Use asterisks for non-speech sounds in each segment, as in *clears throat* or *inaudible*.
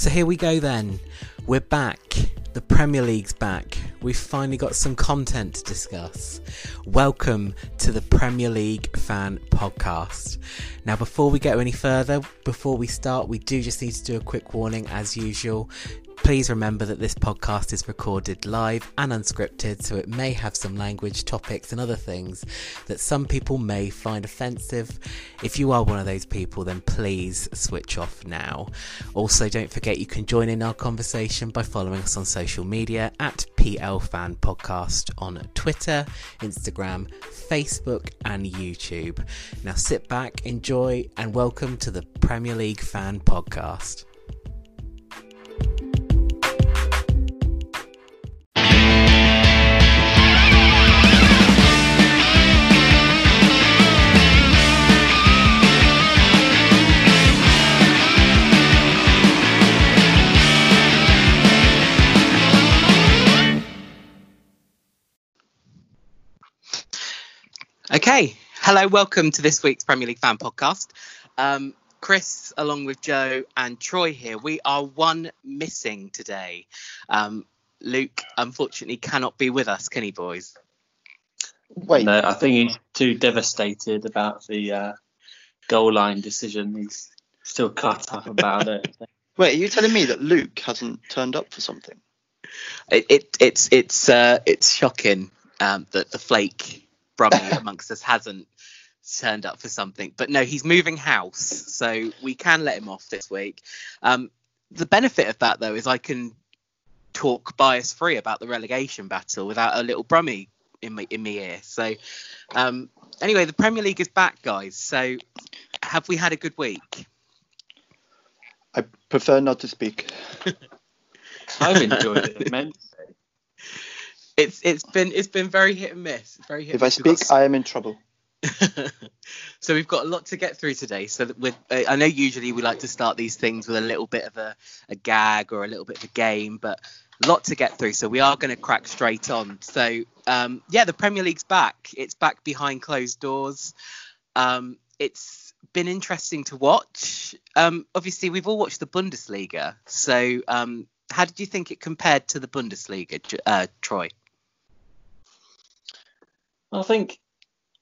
So here we go then. We're back. The Premier League's back. We've finally got some content to discuss. Welcome to the Premier League Fan Podcast. Now, before we go any further, before we start, we do just need to do a quick warning as usual. Please remember that this podcast is recorded live and unscripted, so it may have some language, topics, and other things that some people may find offensive. If you are one of those people, then please switch off now. Also, don't forget you can join in our conversation by following us on social media at PL Fan Podcast on Twitter, Instagram, Facebook, and YouTube. Now sit back, enjoy, and welcome to the Premier League Fan Podcast. Okay, hello, welcome to this week's Premier League Fan Podcast. Um, Chris, along with Joe and Troy here, we are one missing today. Um, Luke, unfortunately, cannot be with us, can he, boys? Wait, No, I think he's too devastated about the uh, goal line decision. He's still cut up about it. *laughs* wait, are you telling me that Luke hasn't turned up for something? It, it it's it's uh, it's shocking um, that the flake Brummy amongst us hasn't turned up for something. But no, he's moving house, so we can let him off this week. Um, the benefit of that though is I can talk bias free about the relegation battle without a little Brummy in my in my ear. So um, anyway, the Premier League is back, guys. So have we had a good week? I prefer not to speak. *laughs* I've enjoyed it immensely. It's it's been it's been very hit and miss. Very hit. If I. We've got speak, I am in trouble. *laughs* so we've got a lot to get through today. So with, I know usually we like to start these things with a little bit of a, a gag or a little bit of a game, but a lot to get through. So we are going to crack straight on. So um, yeah, the Premier League's back. It's back behind closed doors. Um, it's been interesting to watch. Um, obviously, we've all watched the Bundesliga. So um, how did you think it compared to the Bundesliga, uh, Troy? I think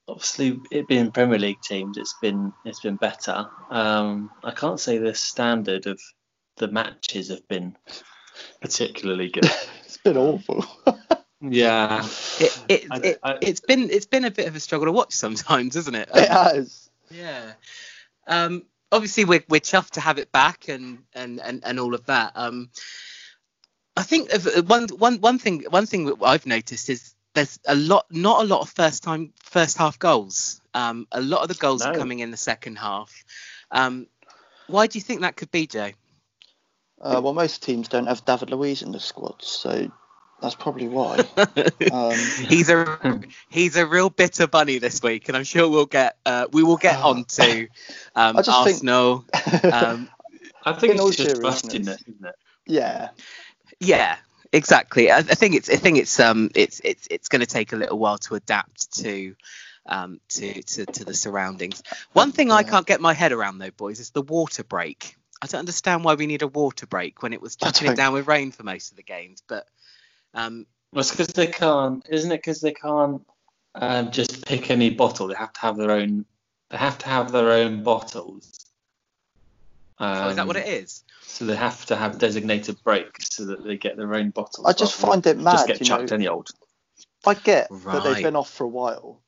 obviously it being Premier League teams, it's been it's been better. Um, I can't say the standard of the matches have been particularly good. *laughs* It's been awful. *laughs* yeah, It, it, I- it, I- it's been it's been a bit of a struggle to watch sometimes, isn't it? it Um, has. Yeah. Um, obviously, we're we're chuffed to have it back and and and, and all of that. Um, I think uh, one one one thing one thing I've noticed is there's a lot not a lot of first time first half goals. Um, a lot of the goals are coming in the second half. Um, why do you think that could be, Joe? Uh, well, most teams don't have David Luiz in the squad, so that's probably why. *laughs* Um, he's a he's a real bitter bunny this week, and I'm sure we'll get uh, we will get Oh. on to um, I just think- Arsenal. *laughs* Um, I think it's just seriousness. rustiness, isn't it? yeah, Yeah, exactly. I, I think it's I think it's um it's it's it's going to take a little while to adapt to um to to, to the surroundings. One thing I can't get my head around though, boys, is the water break. I don't understand why we need a water break when it was chucking it down with rain for most of the games, but um Well, it's because they can't, isn't it? Because they can't um, just pick any bottle. They have to have their own. They have to have their own bottles. Um, oh, is that what it is? So they have to have designated breaks so that they get their own bottles. I just find it mad. Just get chucked know, any old. I get that they've been off for a while,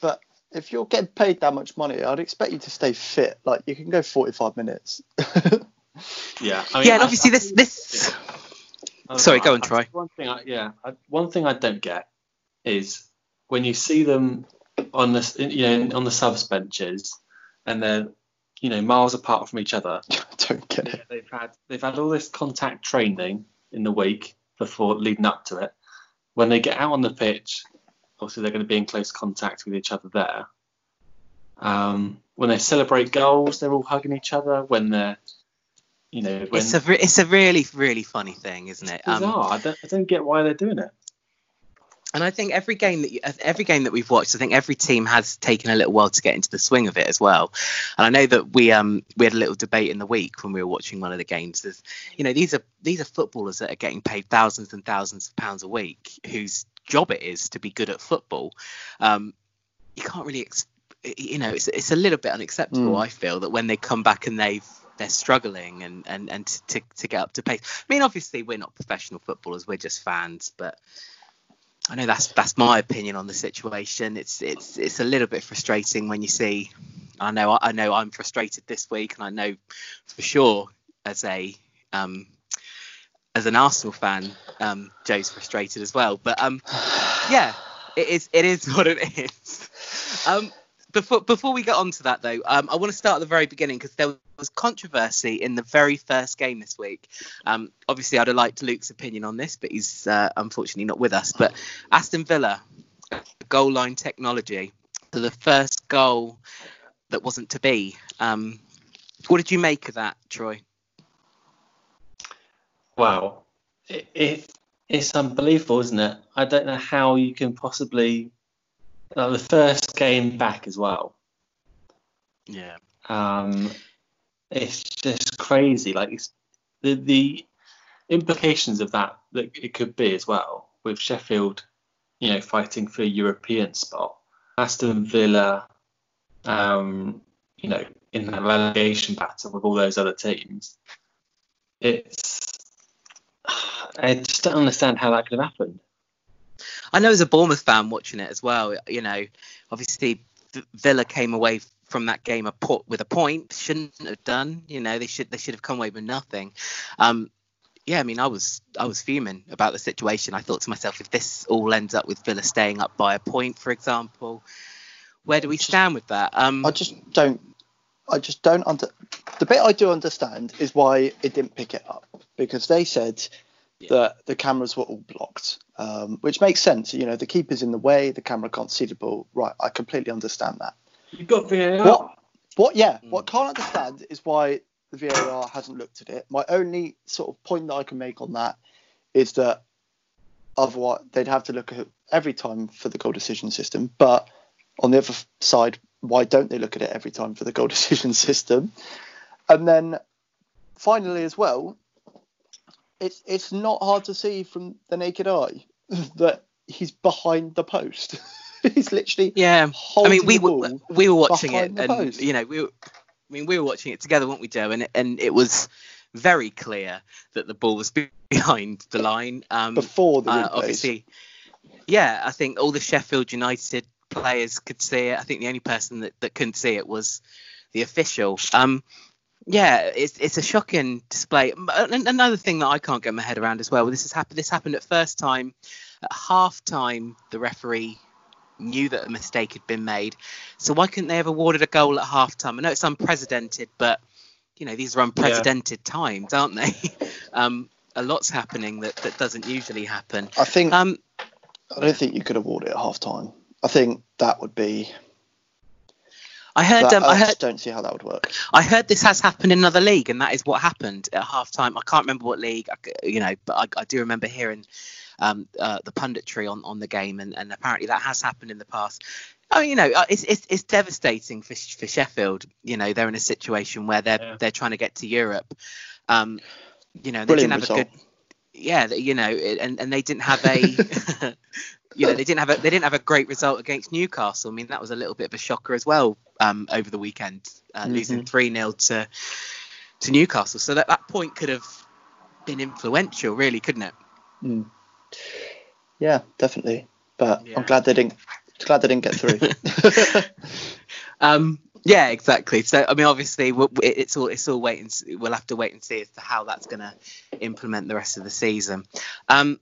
but if you're getting paid that much money, I'd expect you to stay fit. Like you can go 45 minutes. *laughs* Yeah. yeah, and obviously this this I- Sorry, go on, I- Troy. One thing, I, yeah, I, one thing I don't get is when you see them on the, you know, on the subs benches, and they're, you know, miles apart from each other. I *laughs* don't get it. They've had they've had all this contact training in the week before leading up to it. When they get out on the pitch, obviously they're going to be in close contact with each other there. Um, when they celebrate goals, they're all hugging each other. When they're, you know, when it's a re- it's a really really funny thing, isn't it? it's bizarre. I, don't, I don't get why they're doing it. And I think every game that you, every game that we've watched, I think every team has taken a little while to get into the swing of it as well. And I know that we um we had a little debate in the week when we were watching one of the games. There's, you know, these are these are footballers that are getting paid thousands and thousands of pounds a week, whose job it is to be good at football. Um, you can't really, ex- you know, it's it's a little bit unacceptable. Mm. I feel that when they come back and they've they're struggling and and and to to get up to pace. I mean, obviously we're not professional footballers; we're just fans, but. I know that's that's my opinion on the situation. It's it's it's a little bit frustrating when you see. I know I know I'm frustrated this week, and I know for sure as a um, as an Arsenal fan, um, Joe's frustrated as well. But um, yeah, it is it is *laughs* what it is. Um, before before we get on to that though, um, I want to start at the very beginning because there was controversy in the very first game this week. Um, obviously, I'd have liked Luke's opinion on this, but he's uh, unfortunately not with us. But Aston Villa, goal line technology, so the first goal that wasn't to be. Um, what did you make of that, Troy? Wow, it, it it's unbelievable, isn't it? I don't know how you can possibly uh, the first game back as well. Yeah. Um, it's just crazy. Like it's the the implications of that that it could be as well with Sheffield, you know, fighting for a European spot. Aston Villa, um, you know, in that relegation battle with all those other teams. It's *sighs* I just don't understand how that could have happened. I know as a Bournemouth fan watching it as well, you know, obviously Villa came away from that game a put with a point. Shouldn't have done. You know, they should they should have come away with nothing. Um, yeah, I mean, I was I was fuming about the situation. I thought to myself, if this all ends up with Villa staying up by a point, for example, where do we stand with that? Um, I just don't. I just don't under. The bit I do understand is why it didn't pick it up because they said Yeah. that the cameras were all blocked, um, which makes sense. You know, the keeper's in the way, the camera can't see the ball. Right, I completely understand that. You've got VAR. What? What? Yeah. Mm. What I can't understand is why the VAR hasn't looked at it. My only sort of point that I can make on that is that otherwise they'd have to look at every time for the goal decision system. But on the other side, why don't they look at it every time for the goal *laughs* decision system? And then finally, as well, it's it's not hard to see from the naked eye *laughs* that he's behind the post. *laughs* he's literally yeah, I mean, we were we were watching it, and post. you know, we were, I mean, we were watching it together, weren't we, Joe? And it, and it was very clear that the ball was behind the line. Um, before the uh, obviously, yeah, I think all the Sheffield United players could see it. I think the only person that, that couldn't see it was the official. Um, yeah, it's it's a shocking display. Another thing that I can't get my head around as well. This has happened. This happened at first time. At half time, the referee knew that a mistake had been made. So why couldn't they have awarded a goal at half time? I know it's unprecedented, but you know these are unprecedented times, aren't they? *laughs* um, a lot's happening that, that doesn't usually happen. I think Um, I don't think you could award it at half time. I think that would be. I heard. that- Um, I I heard. just don't see how that would work. I heard this has happened in another league, and that is what happened at halftime. I can't remember what league, you know, but I, I do remember hearing um, uh, the punditry on, on the game, and, and apparently that has happened in the past. Oh, you know, uh, it's, it's it's devastating for for Sheffield. You know, they're in a situation where they're Yeah. they're trying to get to Europe. Um, you know, they Brilliant didn't have result. a good. Yeah, you know, and and they didn't have a. *laughs* *laughs* you know, they didn't have a they didn't have a great result against Newcastle. I mean, that was a little bit of a shocker as well um, over the weekend, uh, losing three 0 to to Newcastle. So that that point could have been influential, really, couldn't it? Mm. Yeah, definitely. But Yeah. I'm glad they didn't. Glad they didn't get through. *laughs* *laughs* Um, yeah, exactly. So I mean, obviously, it's all it's all wait and see. we'll have to wait and see as to how that's going to implement the rest of the season. Um,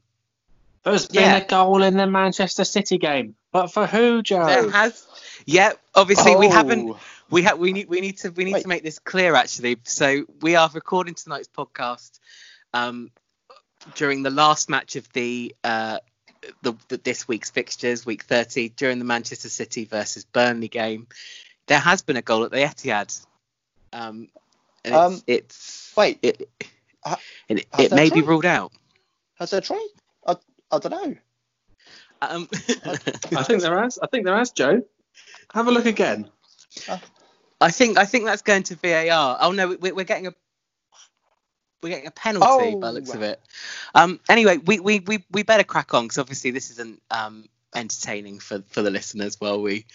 There's been Yeah. a goal in the Manchester City game, but for who, Joe? there has, yeah. Obviously, we haven't Oh, we have we need we need to we need Wait. to make this clear actually. So we are recording tonight's podcast um, during the last match of the, uh, the the this week's fixtures, week 30, during the Manchester City versus Burnley game. There has been a goal at the Etihad. Um, and it's, Um, it's Wait, it Ha- it, it that may be ruled out. has there tried? I, I don't know. Um, *laughs* I think there has. I think there has, Joe. Have a look again. I think I think that's going to VAR. Oh no, we, we're getting a we're getting a penalty Oh, by the looks of it. Um, anyway, we, we, we, we better crack on because obviously this isn't um, entertaining for, for the listeners while we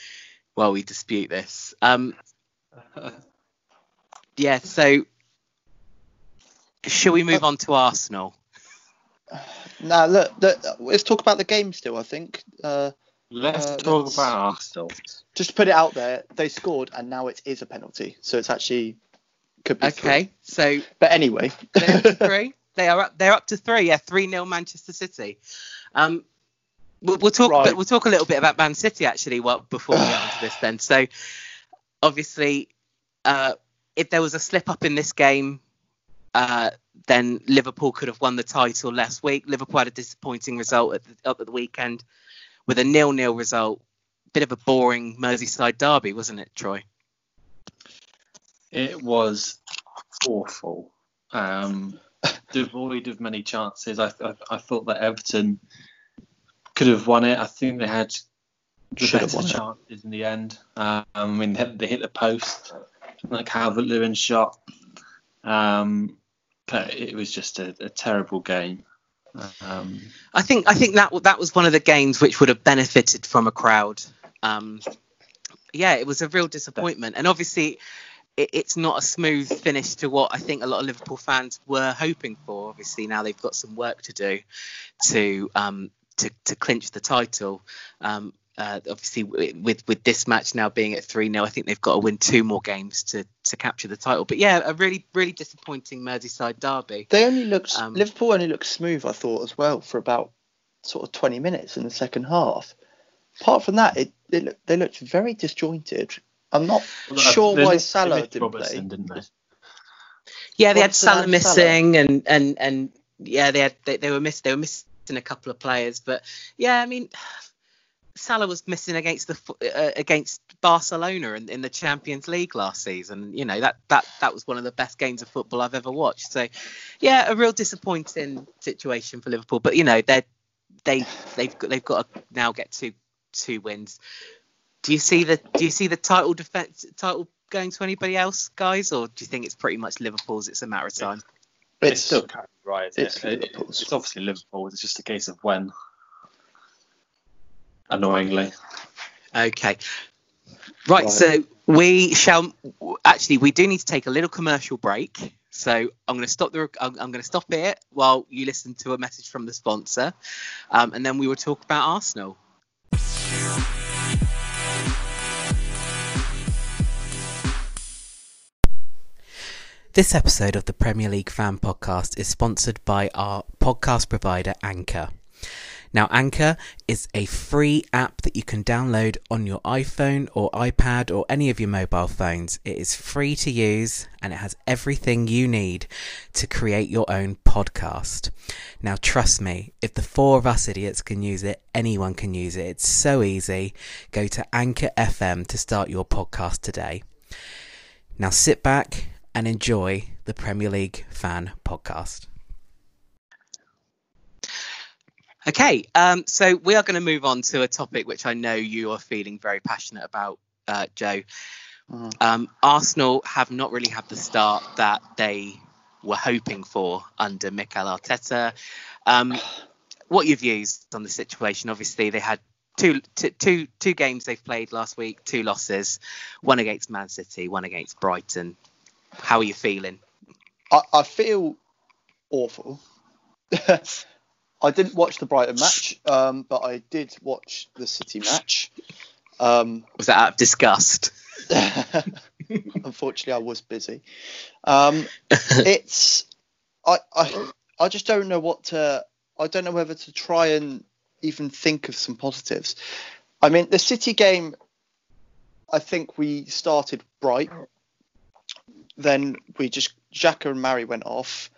while we dispute this. Um, *laughs* yeah, so shall we move on to Arsenal? *sighs* Now look, the, let's talk about the game still. I think uh, Let's Uh, talk let's- about Arsenal. just to put it out there, they scored and now it is a penalty, so it's actually could be three. Okay, so But anyway, they're up *laughs* three. They are up. They're up to three. Yeah, three nil Manchester City. Um, we'll, we'll talk. Right. We'll talk a little bit about Man City actually. Well, before we get *sighs* onto this, then. So, obviously, uh, if there was a slip up in this game, uh, then Liverpool could have won the title last week. Liverpool had a disappointing result at the, up at the weekend with a nil-nil result. Bit of a boring Merseyside derby, wasn't it, Troy? It was awful. Um, *laughs* devoid of many chances. I, I, I thought that Everton could have won it. I think they had the Should better won it. chances in the end. Um, I mean, they, they hit the post, like Calvert Lewin shot. Um, but it was just a, a terrible game. Um, I think I think that that was one of the games which would have benefited from a crowd. Um, yeah, it was a real disappointment, and obviously, it, it's not a smooth finish to what I think a lot of Liverpool fans were hoping for. Obviously, now they've got some work to do to um, to, to clinch the title. Um, uh, obviously, with with this match now being at three 0 I think they've got to win two more games to to capture the title. But yeah, a really really disappointing Merseyside derby. they only looked Um, Liverpool only looked smooth. I thought as well for about sort of 20 minutes in the second half. Apart from that, it, it look, they looked very disjointed. I'm not sure why Salah didn't Robertson, play. didn't they? Yeah, they had Salah and Salah. missing, and and and yeah, they had they, they were miss they were missing a couple of players, but yeah, I mean, Salah was missing against the uh, against Barcelona in, in the Champions League last season. You know that that that was one of the best games of football I've ever watched. So, yeah, a real disappointing situation for Liverpool. But you know they they they've got, they've got to now get two two wins. Do you see the do you see the title defense title going to anybody else, guys, or do you think it's pretty much Liverpool's? It's a matter of time. It's, It's still kind of right. Isn't it's it? It- Liverpool's. It's obviously Liverpool. It's just a case of when. Annoyingly. Okay. Right, Right. so we shall actually we do need to take a little commercial break. So I'm going to stop the I'm, I'm going to stop it while you listen to a message from the sponsor, um, and then we will talk about Arsenal. This episode of the Premier League Fan Podcast is sponsored by our podcast provider Anchor. Now, Anchor is a free app that you can download on your iPhone or iPad or any of your mobile phones. It is free to use and it has everything you need to create your own podcast. Now, trust me, if the four of us idiots can use it, anyone can use it. It's so easy. Go to Anchor FM to start your podcast today. Now, sit back and enjoy the Premier League Fan Podcast. Okay, um, so we are going to move on to a topic which I know you are feeling very passionate about, uh, Joe. Mhm. Um, Arsenal have not really had the start that they were hoping for under Mikel Arteta. Um, what are your views on the situation? Obviously, they had two, two, two, two games they've played last week, two losses, one against Man City, one against Brighton. How are you feeling? I, I feel awful. *laughs* I didn't watch the Brighton match, um, but I did watch the City match. Um, Was that out of disgust? *laughs* *laughs* unfortunately, I was busy. Um, *laughs* it's I, I I just don't know what to. I don't know whether to try and even think of some positives. I mean, the City game. I think we started bright. Then we just Xhaka and Marí went off,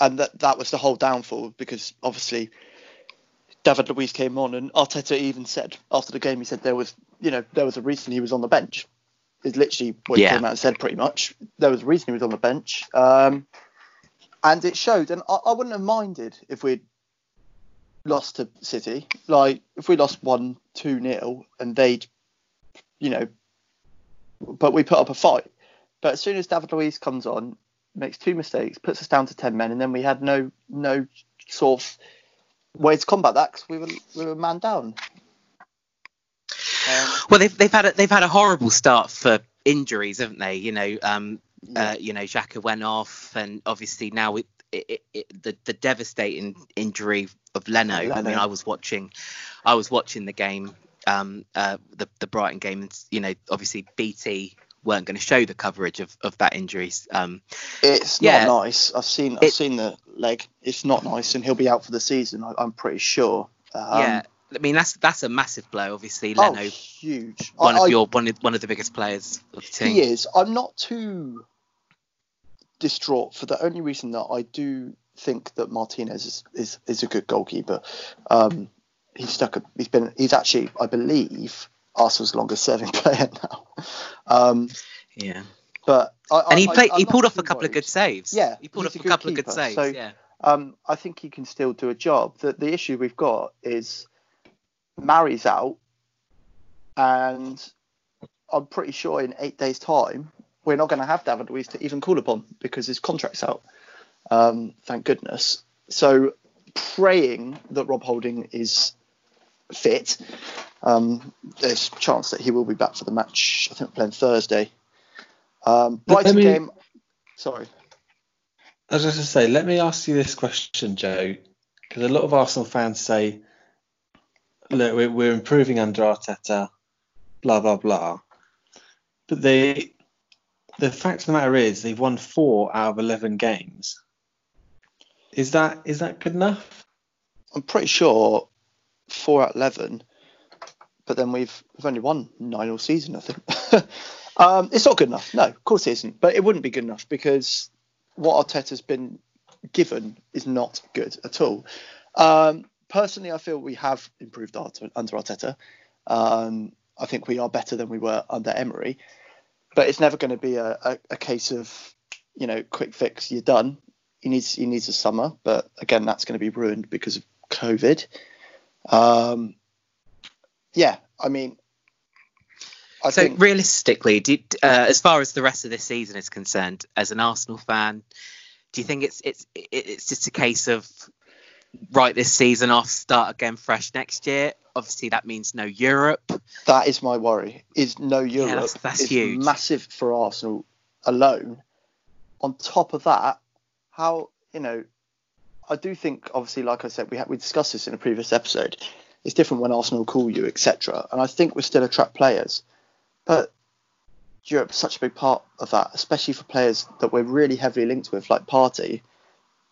and that that was the whole downfall because obviously David Luiz came on, and Arteta even said after the game he said there was you know there was a reason he was on the bench. Is literally what he came out and said pretty much. There was a reason he was on the bench, um, and it showed. And I, I wouldn't have minded if we'd lost to City. Like if we lost one two nil and they'd, you know, but we put up a fight. But as soon as David Luiz comes on, makes two mistakes, puts us down to ten men, and then we had no no sort of way to combat that because we were we were man down. Um, Well, they've they've had a, they've had a horrible start for injuries, haven't they? You know, um, Yeah. uh, you know, Xhaka went off, and obviously now it, it, it, the the devastating injury of Leno. I mean, I was watching, I was watching the game, um, uh, the the Brighton game, and you know, obviously BT weren't going to show the coverage of, of that injury. Um, It's Yeah. not nice. I've seen I've It- seen the leg. It's not nice, and he'll be out for the season. I, I'm pretty sure. Um, yeah, I mean that's that's a massive blow. Obviously, Oh, Leno, huge. one I- of your one of, one of the biggest players of the team. He is. I'm not too distraught for the only reason that I do think that Martinez is is, is a good goalkeeper. Um, he's stuck. A, he's been. He's actually, I believe, Arsenal's longest serving *laughs* player now. Um, yeah. but I, and he I- played. I'm he pulled off a couple of good saves. Yeah, he pulled off a couple of good saves. so- yeah, Um, I think he can still do a job. The the issue we've got is Mari's out, and I'm pretty sure in eight days' time we're not going to have David Luiz to even call upon because his contract's out. Um, thank goodness. So praying that Rob Holding is fit. Um, there's a chance that he will be back for the match. I think we're playing Thursday. Um, Brighton me- game. Sorry. I was just going to say, let me ask you this question, Joe, because a lot of Arsenal fans say, look, we're, we're improving under Arteta, blah, blah, blah. But they, the fact of the matter is, they've won four out of 11 games. Is that is that good enough? I'm pretty sure four out of eleven, but then we've we've only won nine all season. I think *laughs* um, it's not good enough. No, of course it isn't. But it wouldn't be good enough because what Arteta's been given is not good at all. Um, personally, I feel we have improved under Arteta. Um, I think we are better than we were under Emery, but it's never going to be a, a, a case of you know quick fix. You're done. He needs he needs a summer, but again, that's going to be ruined because of COVID. Um, yeah, I mean, I so think realistically, do, uh, as far as the rest of this season is concerned, as an Arsenal fan, do you think it's it's it's just a case of right this season off, start again fresh next year? Obviously, that means no Europe. that is my worry. Is no Europe that's- that's is huge. massive for Arsenal alone. On top of that, how you know, I do think obviously, like I said, we had, we discussed this in a previous episode. It's different when Arsenal call you, etc. And I think we still attract players, but Europe's such a big part of that, especially for players that we're really heavily linked with, like Partey.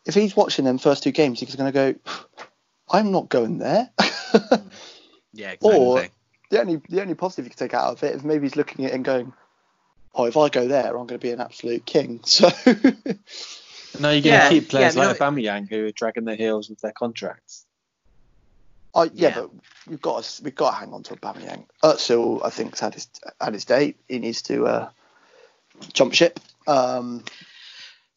If he's watching them first two games, he's going to go, "I'm not going there." *laughs* Yeah, exactly. Or the only the only positive you can take out of it is maybe he's looking at it and going, "Oh, if I go there, I'm going to be an absolute king." *laughs* So No, you're going to Yeah, keep players yeah, like no- Aubameyang who are dragging their heels with their contracts. I, yeah, Yeah. but we've got to, we've got to hang on to Aubameyang. Özil, I think, has had his had his day. He needs to uh, jump ship. Um,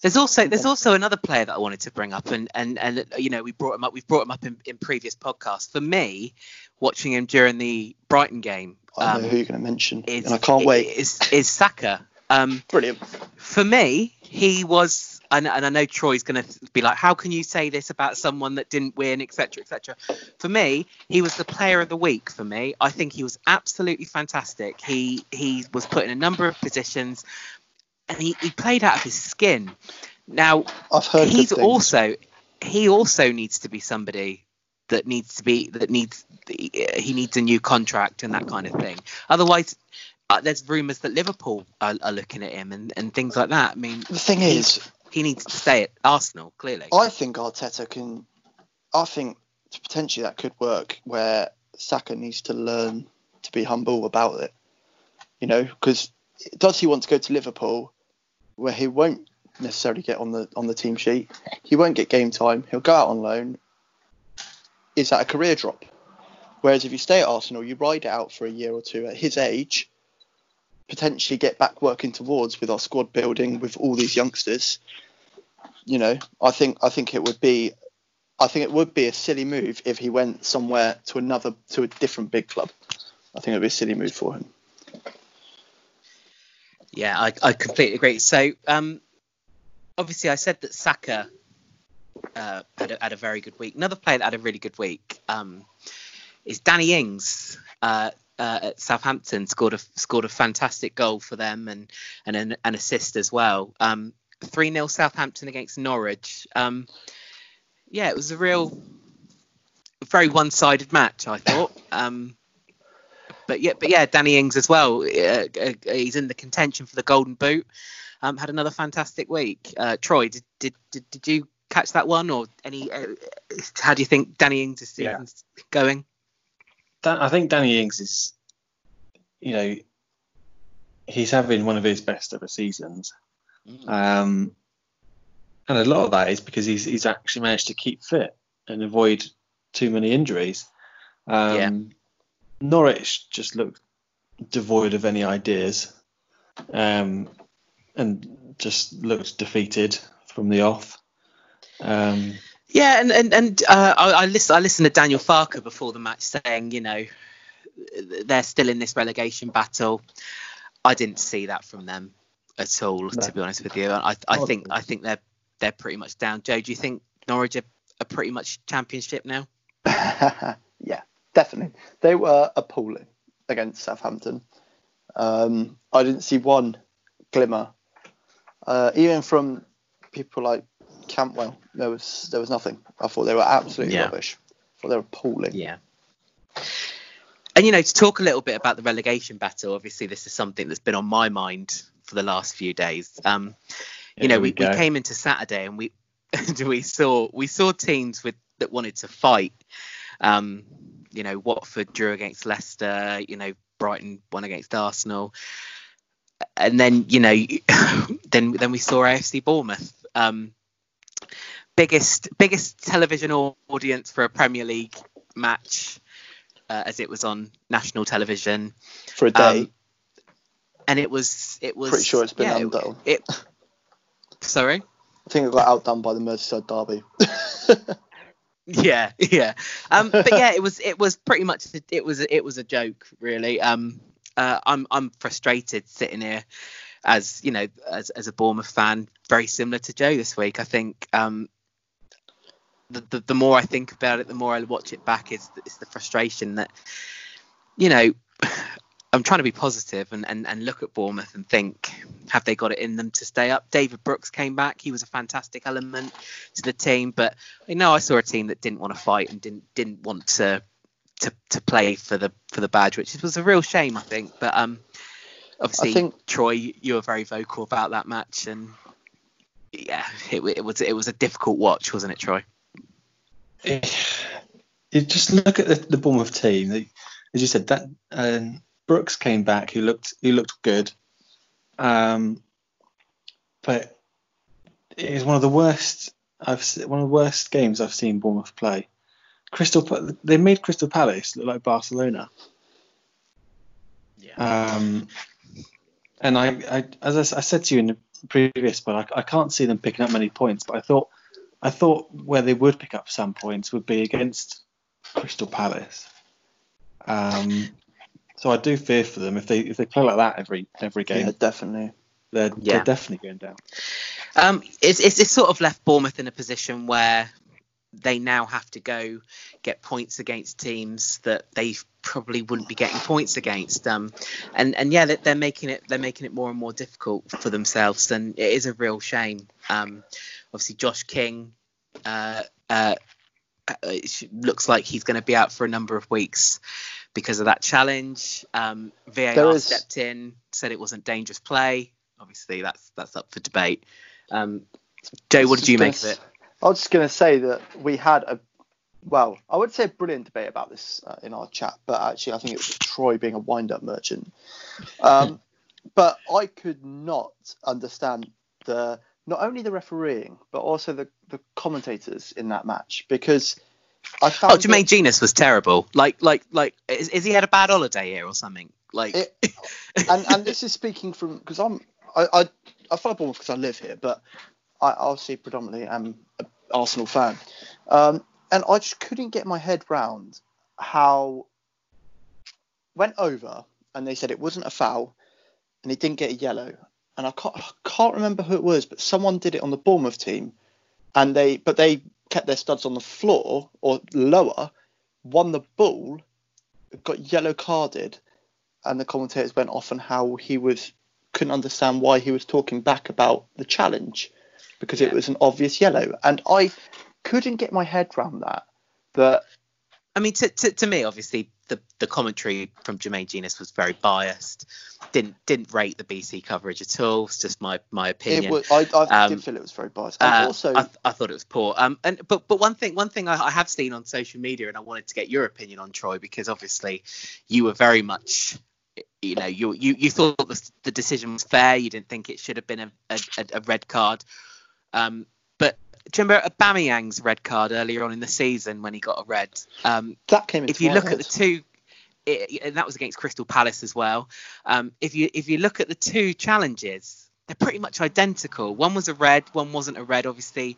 There's also there's also another player that I wanted to bring up, and and and you know we brought him up. We've brought him up in, in previous podcasts. For me, watching him during the Brighton game, I um, know who you're going to mention, is and I can't wait. Is is Saka? Um, Brilliant. for me, he was, and, and I know Troy's going to be like, how can you say this about someone that didn't win, etc., etc. For me, he was the player of the week. For me, I think he was absolutely fantastic. He he was put in a number of positions, and he, he played out of his skin. Now I've heard. he's also he also needs to be somebody that needs to be that needs he needs a new contract and that kind of thing. Otherwise, uh, there's rumours that Liverpool are, are looking at him and, and things like that. I mean, The thing is, he needs to stay at Arsenal clearly. I think Arteta can. I think potentially that could work where Saka needs to learn to be humble about it. You know, because does he want to go to Liverpool, where he won't necessarily get on the on the team sheet? He won't get game time. He'll go out on loan. Is that a career drop? Whereas if you stay at Arsenal, you ride it out for a year or two at his age, potentially get back working towards with our squad building with all these youngsters. You know, I think I think it would be I think it would be a silly move if he went somewhere to another to a different big club. I think it would be a silly move for him. Yeah, I, I completely agree. So, um, obviously, I said that Saka uh, had, a, had a very good week. Another player that had a really good week um, is Danny Ings. Uh, uh, at Southampton scored a scored a fantastic goal for them and and an, an assist as well. Um, three 0 Southampton against Norwich. Um, yeah, it was a real, very one sided match. I thought. Um, but yeah, but yeah, Danny Ings as well. Uh, uh, he's in the contention for the Golden Boot. Um, had another fantastic week. Uh, Troy, did, did did did you catch that one or any? Uh, how do you think Danny Ings is Yeah. going? Dan, I think Danny Ings is, you know, he's having one of his best ever seasons. Um, and a lot of that is because he's he's actually managed to keep fit and avoid too many injuries. Um, Yeah. Norwich just looked devoid of any ideas, um, and just looked defeated from the off. Um, Yeah, and and, and uh, I, I listen I listened to Daniel Farke before the match saying, you know, they're still in this relegation battle. I didn't see that from them at all, No. to be honest with you. I I think I think they're they're pretty much down. Joe, do you think Norwich are, are pretty much championship now? *laughs* yeah, definitely. They were appalling against Southampton. Um, I didn't see one glimmer, uh, even from people like Cantwell. There was there was nothing. I thought they were absolutely Yeah. rubbish. I thought they were appalling. Yeah. And you know, to talk a little bit about the relegation battle, obviously this is something that's been on my mind for the last few days. Um, you Here know, we we, we came into Saturday and we *laughs* we saw we saw teams with that wanted to fight. Um, you know, Watford drew against Leicester. You know, Brighton won against Arsenal. And then you know, *laughs* then then we saw AFC Bournemouth. Um, biggest biggest television audience for a Premier League match uh, as it was on national television. For a day, Um, and it was it was pretty sure it's been yeah, undone. It, sorry. I think it got outdone by the Merseyside derby. *laughs* Yeah, yeah. Um, but yeah, it was it was pretty much it was it was a joke really. Um, uh, I'm I'm frustrated sitting here as you know as as a Bournemouth fan, very similar to Joe this week. I think um, the, the the more I think about it, the more I watch it back. Is it's the frustration that you know. *sighs* I'm trying to be positive and, and, and look at Bournemouth and think, have they got it in them to stay up? David Brooks came back. He was a fantastic element to the team, but you know, I saw a team that didn't want to fight and didn't didn't want to to, to play for the for the badge, which was a real shame, I think. But um, obviously, I think- Troy, you were very vocal about that match, and yeah, it, it was it was a difficult watch, wasn't it, Troy? You just look at the, the Bournemouth team. They, as you said, that um, Brooks came back. He looked who looked good, um, but it is one of the worst. I've one of the worst games I've seen Bournemouth play. Crystal, they made Crystal Palace look like Barcelona. Yeah. Um, and I, I as I, I said to you in the previous pod, I, I can't see them picking up many points. But I thought, I thought where they would pick up some points would be against Crystal Palace. Um, so I do fear for them if they if they play like that every every game, yeah, definitely. they're, Yeah. they're definitely going down. Um, it's, it's it's sort of left Bournemouth in a position where they now have to go get points against teams that they probably wouldn't be getting points against. Um, and and yeah, they're, they're making it they're making it more and more difficult for themselves, and it is a real shame. Um, obviously, Josh King. Uh, uh, looks like he's going to be out for a number of weeks because of that challenge. Um, VAR is- stepped in, said it wasn't dangerous play. Obviously, that's that's up for debate. Um, Joe, what did you make of it? I was just going to say that we had a, well, I would say a brilliant debate about this uh, in our chat, but actually I think it was Troy being a wind-up merchant. Um, *laughs* but I could not understand the not only the refereeing but also the, the commentators in that match because I found Oh, Jermaine that Jenas was terrible. Like, like, like, is, is he had a bad holiday here or something? Like, It- *laughs* and and this is speaking from because I'm I, I I follow Bournemouth because I live here, but I obviously predominantly am an Arsenal fan, Um, and I just couldn't get my head round how went over and they said it wasn't a foul and he didn't get a yellow. And I can't, I can't remember who it was, but someone did it on the Bournemouth team, and they but they kept their studs on the floor or lower, won the ball, got yellow carded, and the commentators went off on how he was couldn't understand why he was talking back about the challenge because it was an obvious yellow, and I couldn't get my head around that. But I mean, to, to, to me, obviously, the, the commentary from Jermaine Jenas was very biased. Didn't didn't rate the BC coverage at all. It's just my my opinion. it was, I, I Um, did feel it was very biased, and Uh, also I, I thought it was poor. Um, and but but one thing one thing I, I have seen on social media, and I wanted to get your opinion on Troy because obviously you were very much, you know, you you, you thought the, the decision was fair. You didn't think it should have been a, a, a red card. Um, but do you remember Aubameyang's red card earlier on in the season when he got a red? Um, that came into if you look head. at the two it, and that was against Crystal Palace as well. Um, if you if you look at the two challenges, they're pretty much identical. One was a red, one wasn't a red. Obviously,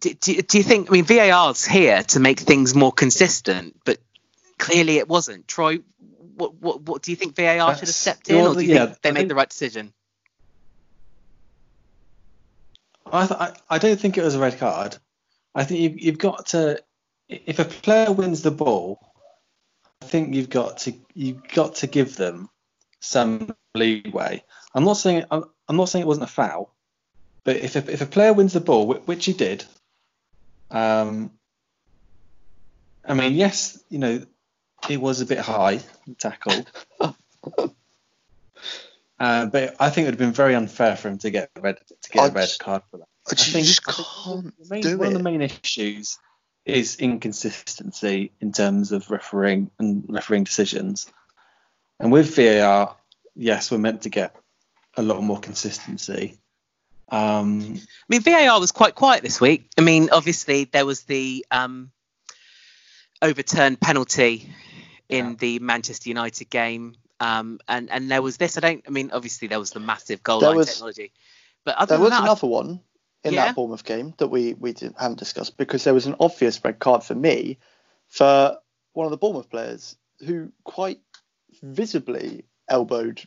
do, do, do you think? I mean, VAR's here to make things more consistent, but clearly it wasn't. Troy, what what, what do you think VAR should have stepped in, or do you yeah, think they I made think- the right decision? I, th- I don't think it was a red card. I think you've, you've got to if a player wins the ball, I think you've got to you've got to give them some leeway. I'm not saying I'm, I'm not saying it wasn't a foul, but if a, if a player wins the ball, which he did, um, I mean yes, you know, it was a bit high tackle. *laughs* Uh, but I think it would have been very unfair for him to get a red to get I a red just- card for that. I I think- just can't the main- do one of the main issues is inconsistency in terms of refereeing and refereeing decisions. And with VAR, yes, we're meant to get a lot more consistency. Um, I mean, VAR was quite quiet this week. I mean, obviously there was the um, overturned penalty in Yeah. the Manchester United game, um, and and there was this. I don't. I mean, obviously there was the massive goal There line was- technology, but other there than was that, another one in Yeah? that Bournemouth game that we we didn't, haven't discussed because there was an obvious red card for me for one of the Bournemouth players who quite visibly elbowed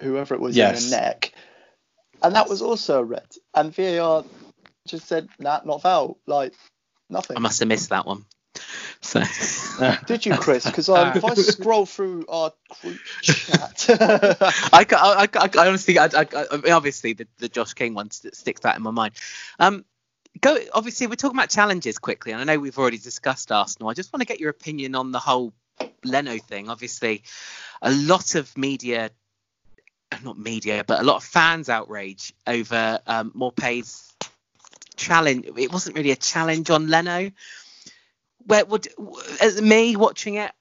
whoever it was in the neck, and that was also a red. And VAR just said, "Nah, not foul." Like nothing. I must have missed that one. So *laughs* Did you, Chris? Because um, if I *laughs* scroll through our group chat, *laughs* I, I, I, I honestly, I obviously the, the Josh King one sticks out in my mind. Um, go. Obviously, we're talking about challenges quickly, and I know we've already discussed Arsenal. I just want to get your opinion on the whole Leno thing. Obviously, a lot of media, not media, but a lot of fans outrage over um, Maupay's challenge. It wasn't really a challenge on Leno. Where would as me watching it,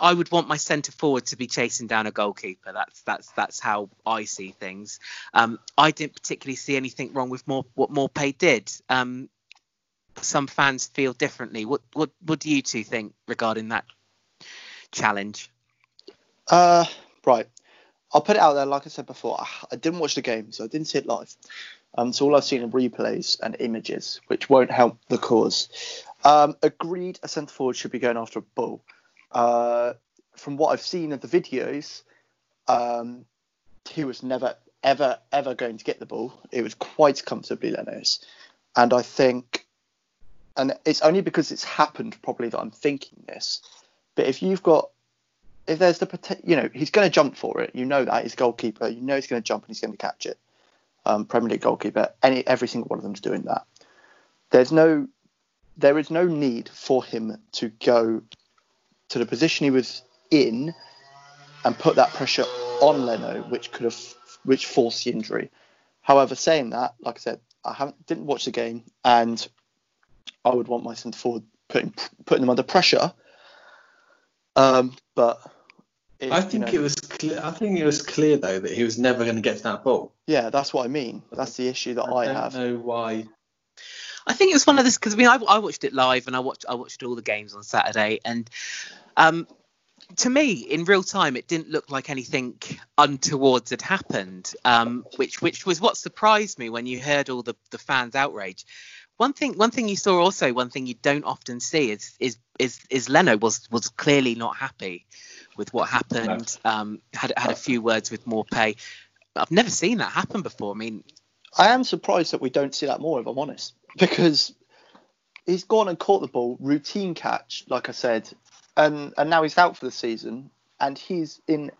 I would want my centre forward to be chasing down a goalkeeper. That's that's that's how I see things. Um, I didn't particularly see anything wrong with more what Maupay did. Um, some fans feel differently. What what what do you two think regarding that challenge? Uh, right. I'll put it out there. Like I said before, I, I didn't watch the game, so I didn't see it live. Um, so all I've seen are replays and images, which won't help the cause. Um, agreed, a centre forward should be going after a ball. Uh, from what I've seen of the videos, um, he was never, ever, ever going to get the ball. It was quite comfortably Leno's, and I think, and it's only because it's happened probably that I'm thinking this. But if you've got if there's the you know, he's going to jump for it. You know that he's goalkeeper. You know he's going to jump and he's going to catch it. Um, Premier League goalkeeper. Any every single one of them's doing that. There's no, there is no need for him to go to the position he was in and put that pressure on Leno, which could have, which forced the injury. However, saying that, like I said, I haven't didn't watch the game, and I would want my centre forward putting putting them under pressure. Um, but it- I you think know, it was clear. I think it was clear though that he was never going to get to that ball. Yeah, that's what I mean. That's the issue that I, don't have. know why. I think it was one of this because I mean I, I watched it live and I watched I watched all the games on Saturday and um, to me in real time it didn't look like anything untowards had happened um, which which was what surprised me when you heard all the, the fans outrage One thing, one thing you saw also, one thing you don't often see is is is, is Leno was was clearly not happy with what happened. Um, had had a few words with Maupay. I've never seen that happen before. I mean, I am surprised that we don't see that more, if I'm honest, because he's gone and caught the ball, routine catch, like I said, and and now he's out for the season, and he's in,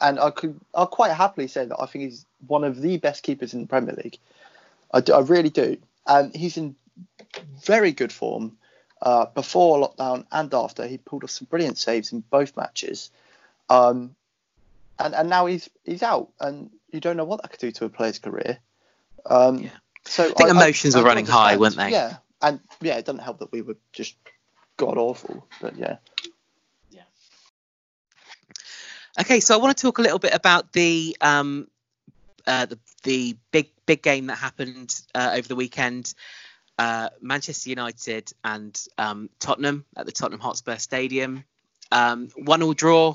and I could I'll quite happily say that I think he's one of the best keepers in the Premier League. I, do, I really do, and he's in very good form. Uh, before lockdown and after, he pulled off some brilliant saves in both matches. Um, and and now he's he's out, and you don't know what that could do to a player's career. Um, Yeah. So I think emotions I were running high, weren't they? Yeah, and yeah, it doesn't help that we were just god awful, but yeah. yeah. Okay, so I want to talk a little bit about the um, uh, the, the big big game that happened uh, over the weekend. Uh, Manchester United and um, Tottenham at the Tottenham Hotspur Stadium. Um, one all draw.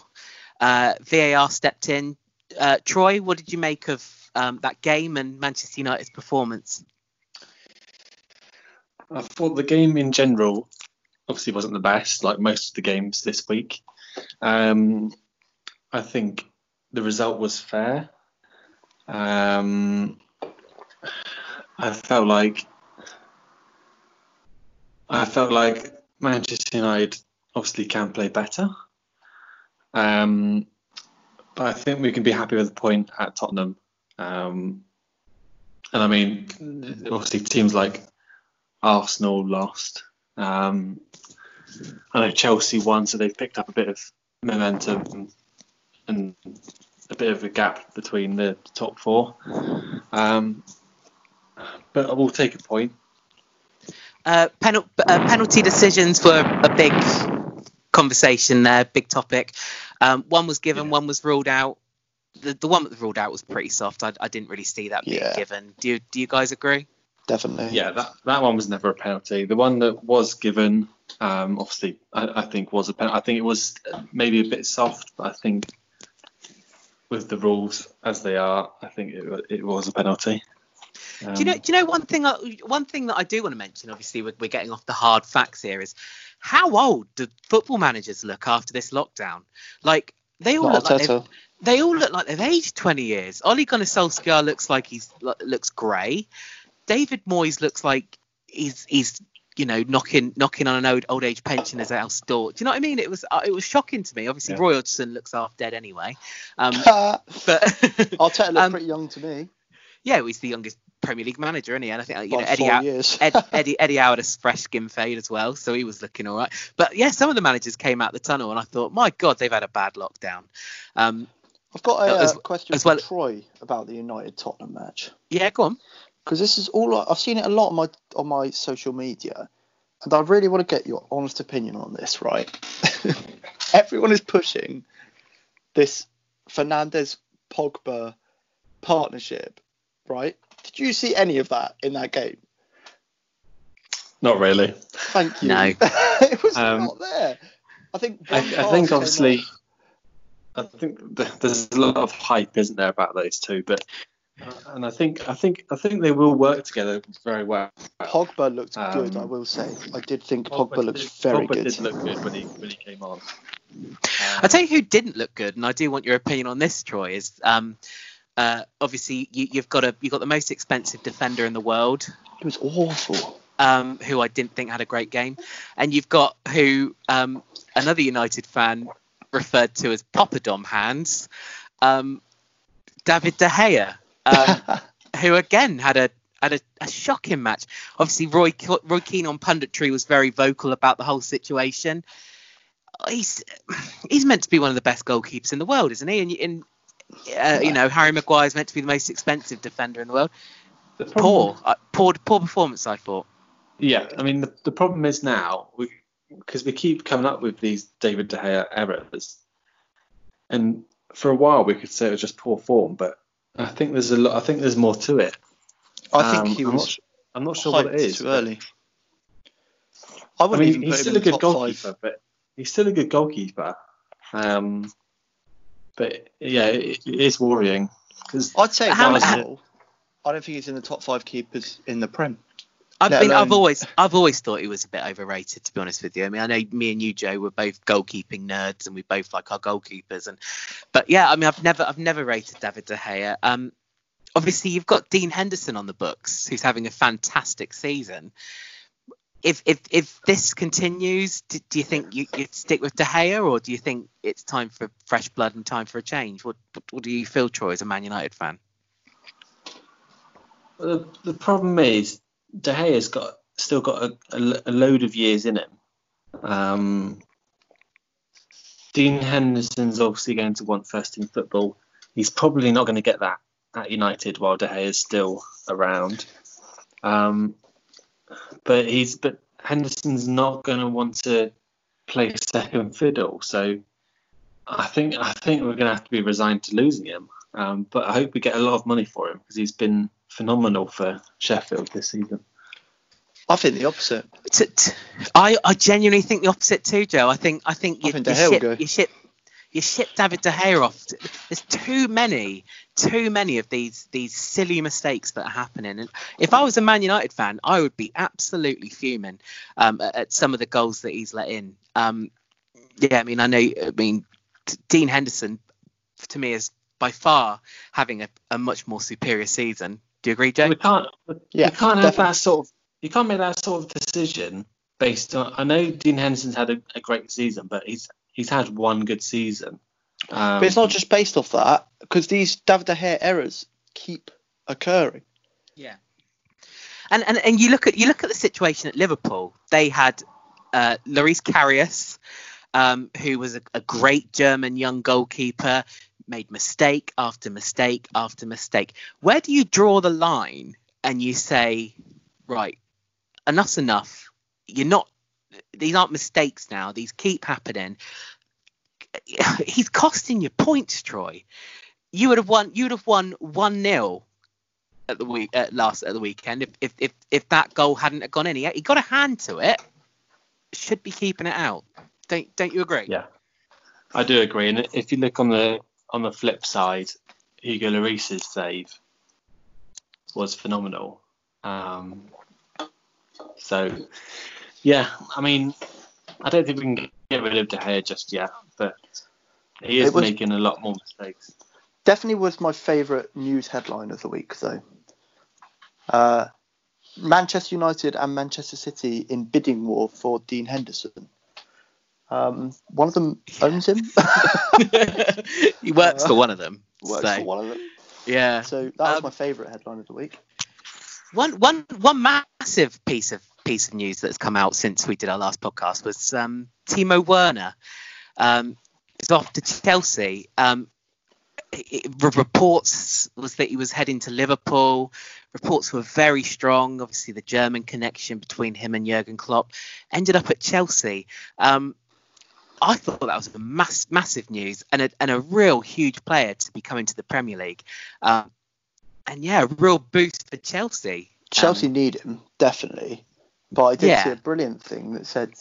Uh, VAR stepped in. Uh, Troy, what did you make of um, that game and Manchester United's performance? I thought the game in general obviously wasn't the best, like most of the games this week. Um, I think the result was fair. Um, I felt like I felt like Manchester United obviously can play better. Um, but I think we can be happy with the point at Tottenham. Um, and I mean, obviously teams like Arsenal lost. Um, I know Chelsea won, so they've picked up a bit of momentum and, a bit of a gap between the top four. Um, but I will take a point. Uh, penal- uh, penalty decisions were a big conversation there, big topic. Um, one was given, Yeah. one was ruled out. The, the one that was ruled out was pretty soft. I, I didn't really see that being Yeah. given. Do you, do you guys agree? Definitely. Yeah, that, that one was never a penalty. The one that was given, um, obviously, I, I think was a penalty. I think it was maybe a bit soft, but I think with the rules as they are, I think it, it was a penalty. Um, Do you know? Do you know one thing? I- One thing that I do want to mention. Obviously, we're, we're getting off the hard facts here. Is how old do football managers look after this lockdown? Like they all look like they've, they all look like they've aged 20 years. Ole Gunnar Solskjaer looks like he's looks grey. David Moyes looks like he's he's you know knocking knocking on an old old age pensioner's house door. Do you know what I mean? It was uh, it was shocking to me. Obviously, Yeah. Roy Hodgson looks half dead anyway. Um, *laughs* Arteta but looked *laughs* Um, pretty young to me. yeah, he's the youngest Premier League manager, isn't he? And I think you know Eddie four Howe, years. Ed, *laughs* Eddie Eddie Howe had a fresh skin fade as well, so he was looking all right. But yeah, some of the managers came out the tunnel, and I thought, my God, they've had a bad lockdown. Um, I've got a as- uh, question as for well- Troy about the United Tottenham match yeah, go on. because this is all I've seen it a lot on my on my social media, and I really want to get your honest opinion on this. Right, *laughs* everyone is pushing this Fernandes Pogba partnership, right? Did you see any of that in that game? not really. Thank you. No. *laughs* it was Um, not there. I think. I, I think obviously. I think th- there's a lot of hype, isn't there, about those two? But uh, and I think I think I think they will work together very well. Pogba looked good. Um, I will say. I did think Pogba, looks did, very Pogba good. did look good when he when he came on. I tell you who didn't look good, and I do want your opinion on this, Troy. Is um, uh, obviously you, you've got a you've got the most expensive defender in the world, It was awful. um, who I didn't think had a great game, and you've got who um, another United fan referred to as Poppadom hands, um, David De Gea, um, *laughs* who again had a had a, a shocking match. Obviously, Roy Roy Keane on punditry was very vocal about the whole situation. He's he's meant to be one of the best goalkeepers in the world, isn't he? And, and uh, you know, Harry Maguire is meant to be the most expensive defender in the world. The problem- Poor, uh, poor, poor performance. I thought. Yeah, I mean the, the problem is now because we, keep coming up with these David De Gea errors, and for a while we could say it was just poor form, but I think there's a lot. I think there's more to it. I think Um, he I'm was not, su- I'm not sure what it hyped too early. I I wouldn't mean, even he's put him still in a good goalkeeper, five. but he's still a good goalkeeper. Um, but yeah, it, it is worrying because I'd say How- right how- I don't think he's in the top five keepers in the Prem. I let mean, I've always, I've always thought he was a bit overrated, to be honest with you. I mean, I know me and you, Joe, were both goalkeeping nerds, and we both like our goalkeepers. And, but yeah, I mean, I've never, I've never rated David De Gea. Um, obviously, you've got Dean Henderson on the books, who's having a fantastic season. If, if, if this continues, do, do you think you, you'd stick with De Gea, or do you think it's time for fresh blood and time for a change? What, what, what do you feel, Troy, as a Man United fan? The, the problem is De Gea's got still got a, a, a load of years in him. Um, Dean Henderson's obviously going to want first team football. He's probably not going to get that at United while De Gea is still around. Um, but he's but Henderson's not going to want to play second fiddle. So I think I think we're going to have to be resigned to losing him. Um, but I hope we get a lot of money for him because he's been phenomenal for Sheffield this season. I think the opposite. T- t- I, I genuinely think the opposite too, Joe. I think I think I you, think you De Gea will ship go. you ship you ship David De Gea off. There's too many, too many of these these silly mistakes that are happening. And if I was a Man United fan, I would be absolutely fuming um, at, at some of the goals that he's let in. Um, yeah, I mean, I know. I mean, Dean Henderson to me is by far having a, a much more superior season. Do you agree, Joe? We can't. Yeah, you can't have that sort of. You can't make that sort of decision based on. I know Dean Henderson's had a, a great season, but he's he's had one good season. Um, But it's not just based off that, because these David De Gea errors keep occurring. Yeah. And, and and you look at you look at the situation at Liverpool. They had uh, Loris Karius, um, who was a, a great German young goalkeeper, made mistake after mistake after mistake. Where do you draw the line and you say, right, enough's enough. You're not. These aren't mistakes now. These keep happening. *laughs* He's costing you points, Troy. You would have won. You would have won one 0 at the week at last at the weekend if if if, if that goal hadn't gone in. He, he got a hand to it. Should be keeping it out. Don't don't you agree? Yeah, I do agree. And if you look on the on the flip side, Hugo Lloris's save was phenomenal. Um, so, yeah, I mean, I don't think we can get rid of De Gea just yet, but he is was- making a lot more mistakes. Definitely was my favourite news headline of the week, though. Uh, Manchester United and Manchester City in bidding war for Dean Henderson. Um, one of them owns him. *laughs* he works for one of them. *laughs* Works so, for one of them. Yeah. So that was Um, my favourite headline of the week. One one one massive piece of piece of news that's come out since we did our last podcast was um, Timo Werner um, is off to Chelsea. Um, it, it- reports was that he was heading to Liverpool. Reports were very strong. Obviously, the German connection between him and Jurgen Klopp ended up at Chelsea. Um, I thought that was a mass, massive news and a, and a real huge player to be coming to the Premier League. Um, and yeah, a real boost for Chelsea. Chelsea Um, need him definitely, but I did Yeah. see a brilliant thing that said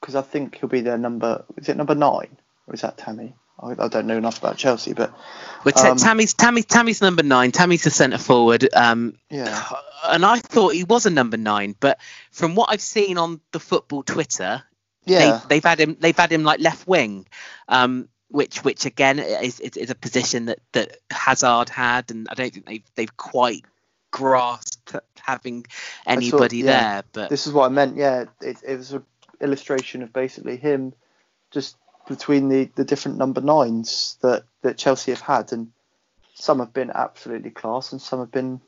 because I think he'll be their number. Is it number nine or is that Tammy? I, I don't know enough about Chelsea, but Ta- Um, Tammy's Tammy Tammy's number nine. Tammy's the centre forward. Um, yeah, and I thought he was a number nine, but from what I've seen on the football Twitter, yeah, they, they've had him they've had him like left wing, um, which which again is, is, is a position that, that Hazard had, and I don't think they've they've quite grasped having anybody yeah. there. But this is what I meant. Yeah, it, it was an illustration of basically him just between the, the different number nines that, that Chelsea have had, and some have been absolutely class, and some have been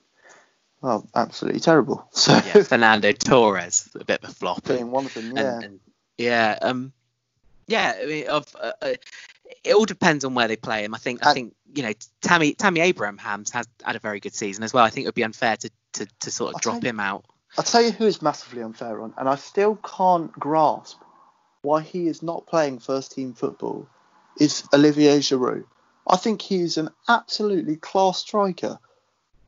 well absolutely terrible. *laughs* So yeah, Fernando Torres, a bit of a flop. being one of them, and, yeah, and yeah, um, yeah. I mean, of, uh, uh, it all depends on where they play him. I think. I And- think you know, Tammy Tammy Abrahams has had a very good season as well. I think it would be unfair to to, to sort of I'll drop you- him out. I'll tell you who is massively unfair on, and I still can't grasp why he is not playing first team football, is Olivier Giroud. I think he's an absolutely class striker.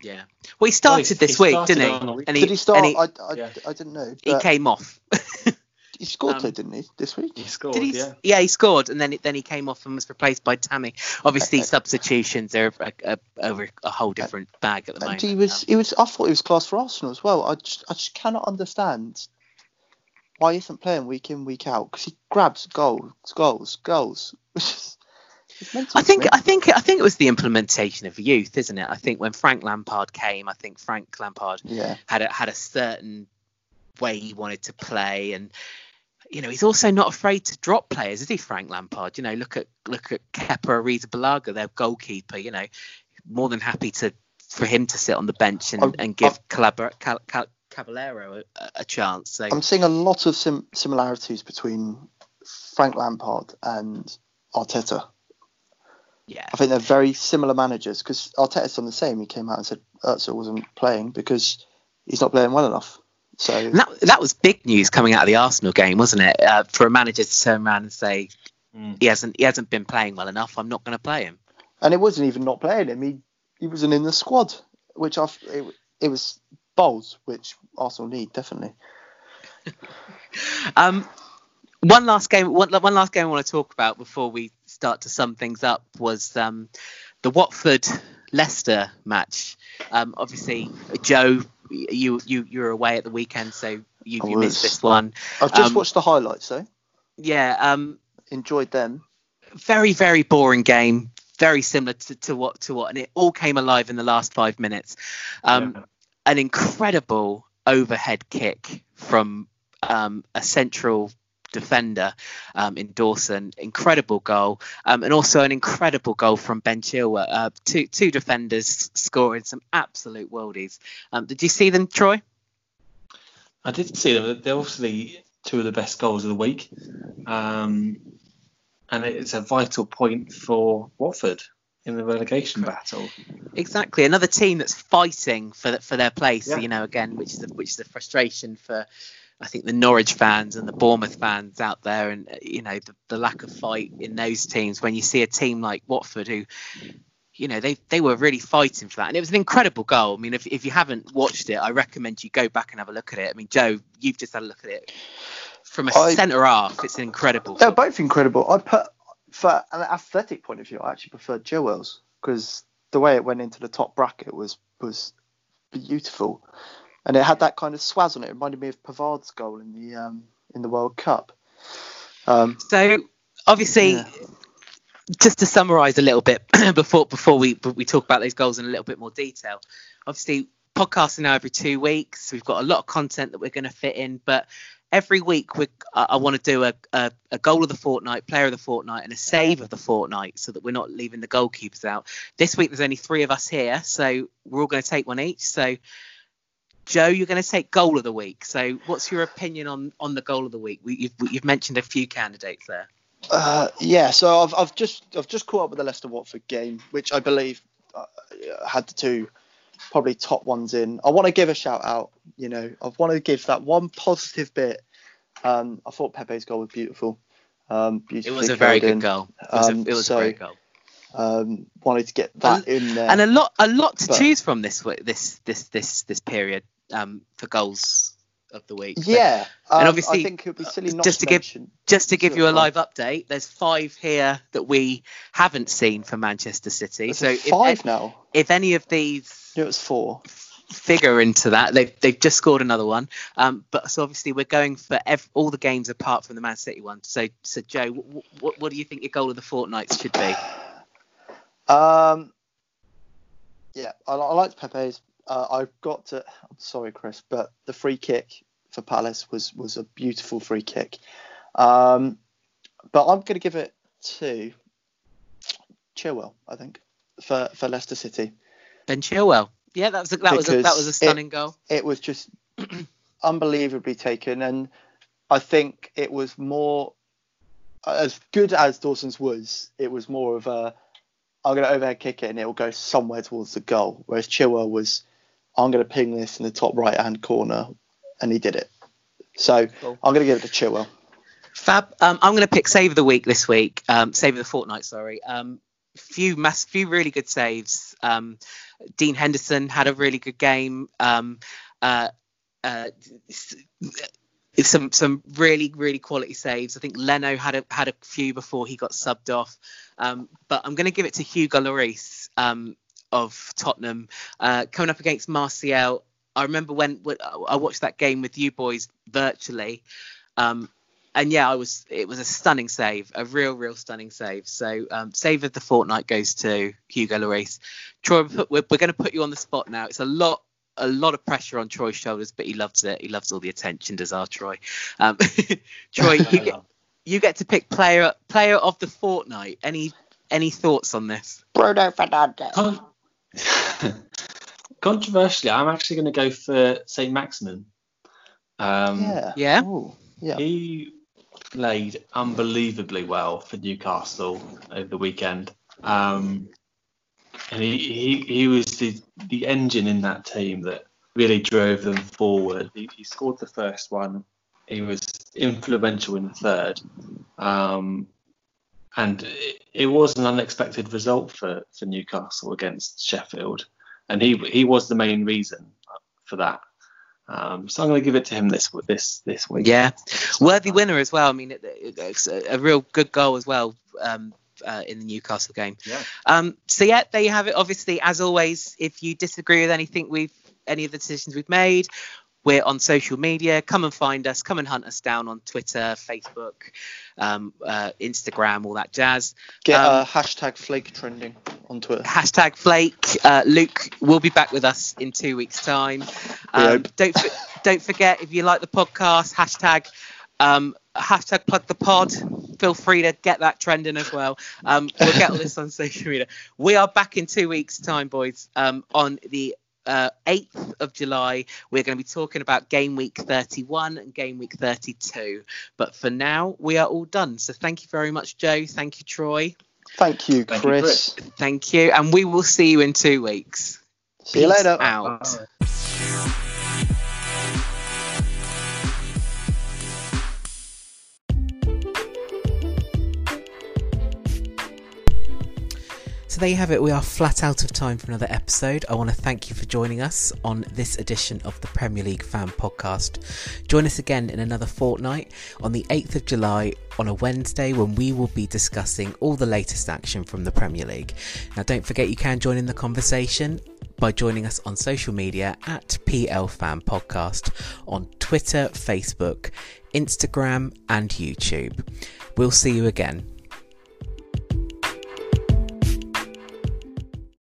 Yeah. Well, he started he this started week, didn't on he? week. And he Did he start? and he, I, I, yeah. I didn't know. he came off. *laughs* He scored Um, though, didn't he, this week? He scored, Did he? yeah. he scored, and then then he came off and was replaced by Tammy. Obviously, Okay. substitutions are a, a, over a whole different bag at the And moment. he was, Um, he was. I thought he was class for Arsenal as well. I just, I just cannot understand why he isn't playing week in, week out because he grabs goals, goals, goals. *laughs* I think. I think I think it was the implementation of youth, isn't it? I think when Frank Lampard came, I think Frank Lampard yeah, had a, had a certain way he wanted to play, and you know he's also not afraid to drop players, is he, Frank Lampard? You know, look at look at Kepa Arrizabalaga, their goalkeeper. You know, more than happy to for him to sit on the bench and, and give Calabra, Cal, Cal, Caballero a, a chance. So I'm seeing a lot of sim- similarities between Frank Lampard and Arteta. yeah, I think they're very similar managers because Arteta's done the same. He came out and said Özil wasn't playing because he's not playing well enough. So And that that was big news coming out of the Arsenal game, wasn't it? Uh, for a manager to turn around and say Mm. he hasn't he hasn't been playing well enough. I'm not going to play him. and it wasn't even not playing him. He he wasn't in the squad, which I it, it was balls, which Arsenal need definitely. *laughs* Um, one last game. One, one last game I want to talk about before we start to sum things up was um, the Watford Leicester match. Um, obviously, Joe, you you you're away at the weekend, so you, you missed this one. I've just Um, watched the highlights though. Yeah. Um, Enjoyed them. very very boring game. Very similar to, to what to what, and it all came alive in the last five minutes. Um, Yeah. an incredible overhead kick from um, a central defender um, in Dawson. Incredible goal, um, and also an incredible goal from Ben Chilwell. Uh, two two defenders scoring some absolute worldies. Um, did you see them, Troy? I did see them. They're obviously two of the best goals of the week. Um, and it's a vital point for Watford in the relegation battle. Exactly, another team that's fighting for th- for their place. Yeah. You know, again, which is a, which is a frustration for. I think the Norwich fans and the Bournemouth fans out there, and uh, you know the, the lack of fight in those teams. When you see a team like Watford, who, you know, they they were really fighting for that, and it was an incredible goal. I mean, if if you haven't watched it, I recommend you go back and have a look at it. I mean, Joe, you've just had a look at it from a I- centre half. It's incredible. They're both incredible. I put for an athletic point of view, I actually preferred Chilwell's because the way it went into the top bracket was was beautiful, and it had that kind of swaz on it. It reminded me of Pavard's goal in the um, in the World Cup. Um, So obviously, Yeah. just to summarise a little bit *clears throat* before before we we talk about those goals in a little bit more detail. Obviously, podcasting now every two weeks. We've got a lot of content that we're going to fit in, but every week we I, I want to do a, a a goal of the fortnight, player of the fortnight, and a save of the fortnight, so that we're not leaving the goalkeepers out. This week there's only three of us here, so we're all going to take one each. So. Joe, you're going to take goal of the week. So, what's your opinion on on the goal of the week? We, you've, you've mentioned a few candidates there. Uh, yeah, so I've, I've just I've just caught up with the Leicester Watford game, which I believe uh, had the two probably top ones in. I want to give a shout out. You know, I want to give that one positive bit. Um, I thought Pepe's goal was beautiful. Um, It was a very good in. goal. It was, Um, a, it was so- a great goal, Um, wanted to get that in there. and a lot, a lot to But- choose from this this this this this period um, for goals of the week. Yeah, um, obviously, I think it would be silly uh, not just to, give- just to give you a live update, there's five here that we haven't seen for Manchester City. There's So if, five now. if any of these it was four. figure into that, they've they've just scored another one. Um, but so obviously we're going for ev- all the games apart from the Man City one. So so Joe, what, what, what do you think your goal of the fortnight should be? *sighs* Um, yeah, I, I liked Pepe's. Uh, I've got to. I'm sorry, Chris, but the free kick for Palace was was a beautiful free kick. Um, but I'm going to give it to Chilwell. I think for for Leicester City. Ben Chilwell. Yeah, that was a, that was a, that was a it- stunning goal. It was just *clears throat* unbelievably taken, and I think it was more as good as Dawson's was. It was more of a I'm going to overhead kick it and it will go somewhere towards the goal. Whereas Chilwell was, I'm going to ping this in the top right hand corner, and he did it. So Cool. I'm going to give it to Chilwell. Fab. Um, I'm going to pick save of the week this week. Um, save of the fortnight. Sorry. Um, few mass, few really good saves. Um, Dean Henderson had a really good game. Um, uh, uh, some some really really quality saves. I think Leno had a had a few before he got subbed off. Um, but I'm going to give it to Hugo Lloris um, of Tottenham uh, coming up against Martial. I remember when, when I watched that game with you boys virtually. Um, and yeah, I was. It was a stunning save, a real, real stunning save. So, um, save of the fortnight goes to Hugo Lloris. Troy, we're, we're going to put you on the spot now. It's a lot, a lot of pressure on Troy's shoulders, but he loves it. He loves all the attention. Does our Troy? Um, *laughs* Troy, *laughs* you get you get to pick player player of the fortnight. Any any thoughts on this? Bruno Fernandes. Con- *laughs* Controversially, I'm actually going to go for Saint Maximin. Um, yeah. Yeah. Ooh, yeah. He played unbelievably well for Newcastle over the weekend. Um, and he, he, he was the, the engine in that team that really drove them forward. He, he scored the first one. He was influential in the third. Um, and it, it was an unexpected result for, for Newcastle against Sheffield. And he he was the main reason for that. Um, so I'm going to give it to him this this this week. Yeah, worthy winner as well. I mean, it, it, it's a, a real good goal as well um, uh, in the Newcastle game. Yeah. Um, so yeah, there you have it. Obviously, as always, if you disagree with anything we've any of the decisions we've made, we're on social media. Come and find us. Come and hunt us down on Twitter, Facebook, um, uh, Instagram, all that jazz. Get Um, uh, hashtag flake trending on Twitter. Hashtag Flake. Uh, Luke will be back with us in two weeks' time. Um, *laughs* don't for- don't forget if you like the podcast, hashtag um, hashtag plug the pod. Feel free to get that trending as well. Um, we'll get all this on *laughs* social media. We are back in two weeks' time, boys. Um, on the uh, 8th of July, we're going to be talking about game week 31 and game week 32. But for now, we are all done. So thank you very much, Joe. Thank you, Troy. Thank you, Thank you, Chris. Thank you. And we will see you in two weeks. See you later. Out. So there you have it. We are flat out of time for another episode. I want to thank you for joining us on this edition of the Premier League Fan Podcast. Join us again in another fortnight on the 8th of July on a Wednesday when we will be discussing all the latest action from the Premier League. Now, don't forget you can join in the conversation by joining us on social media at PL Fan Podcast on Twitter, Facebook, Instagram, and YouTube. We'll see you again.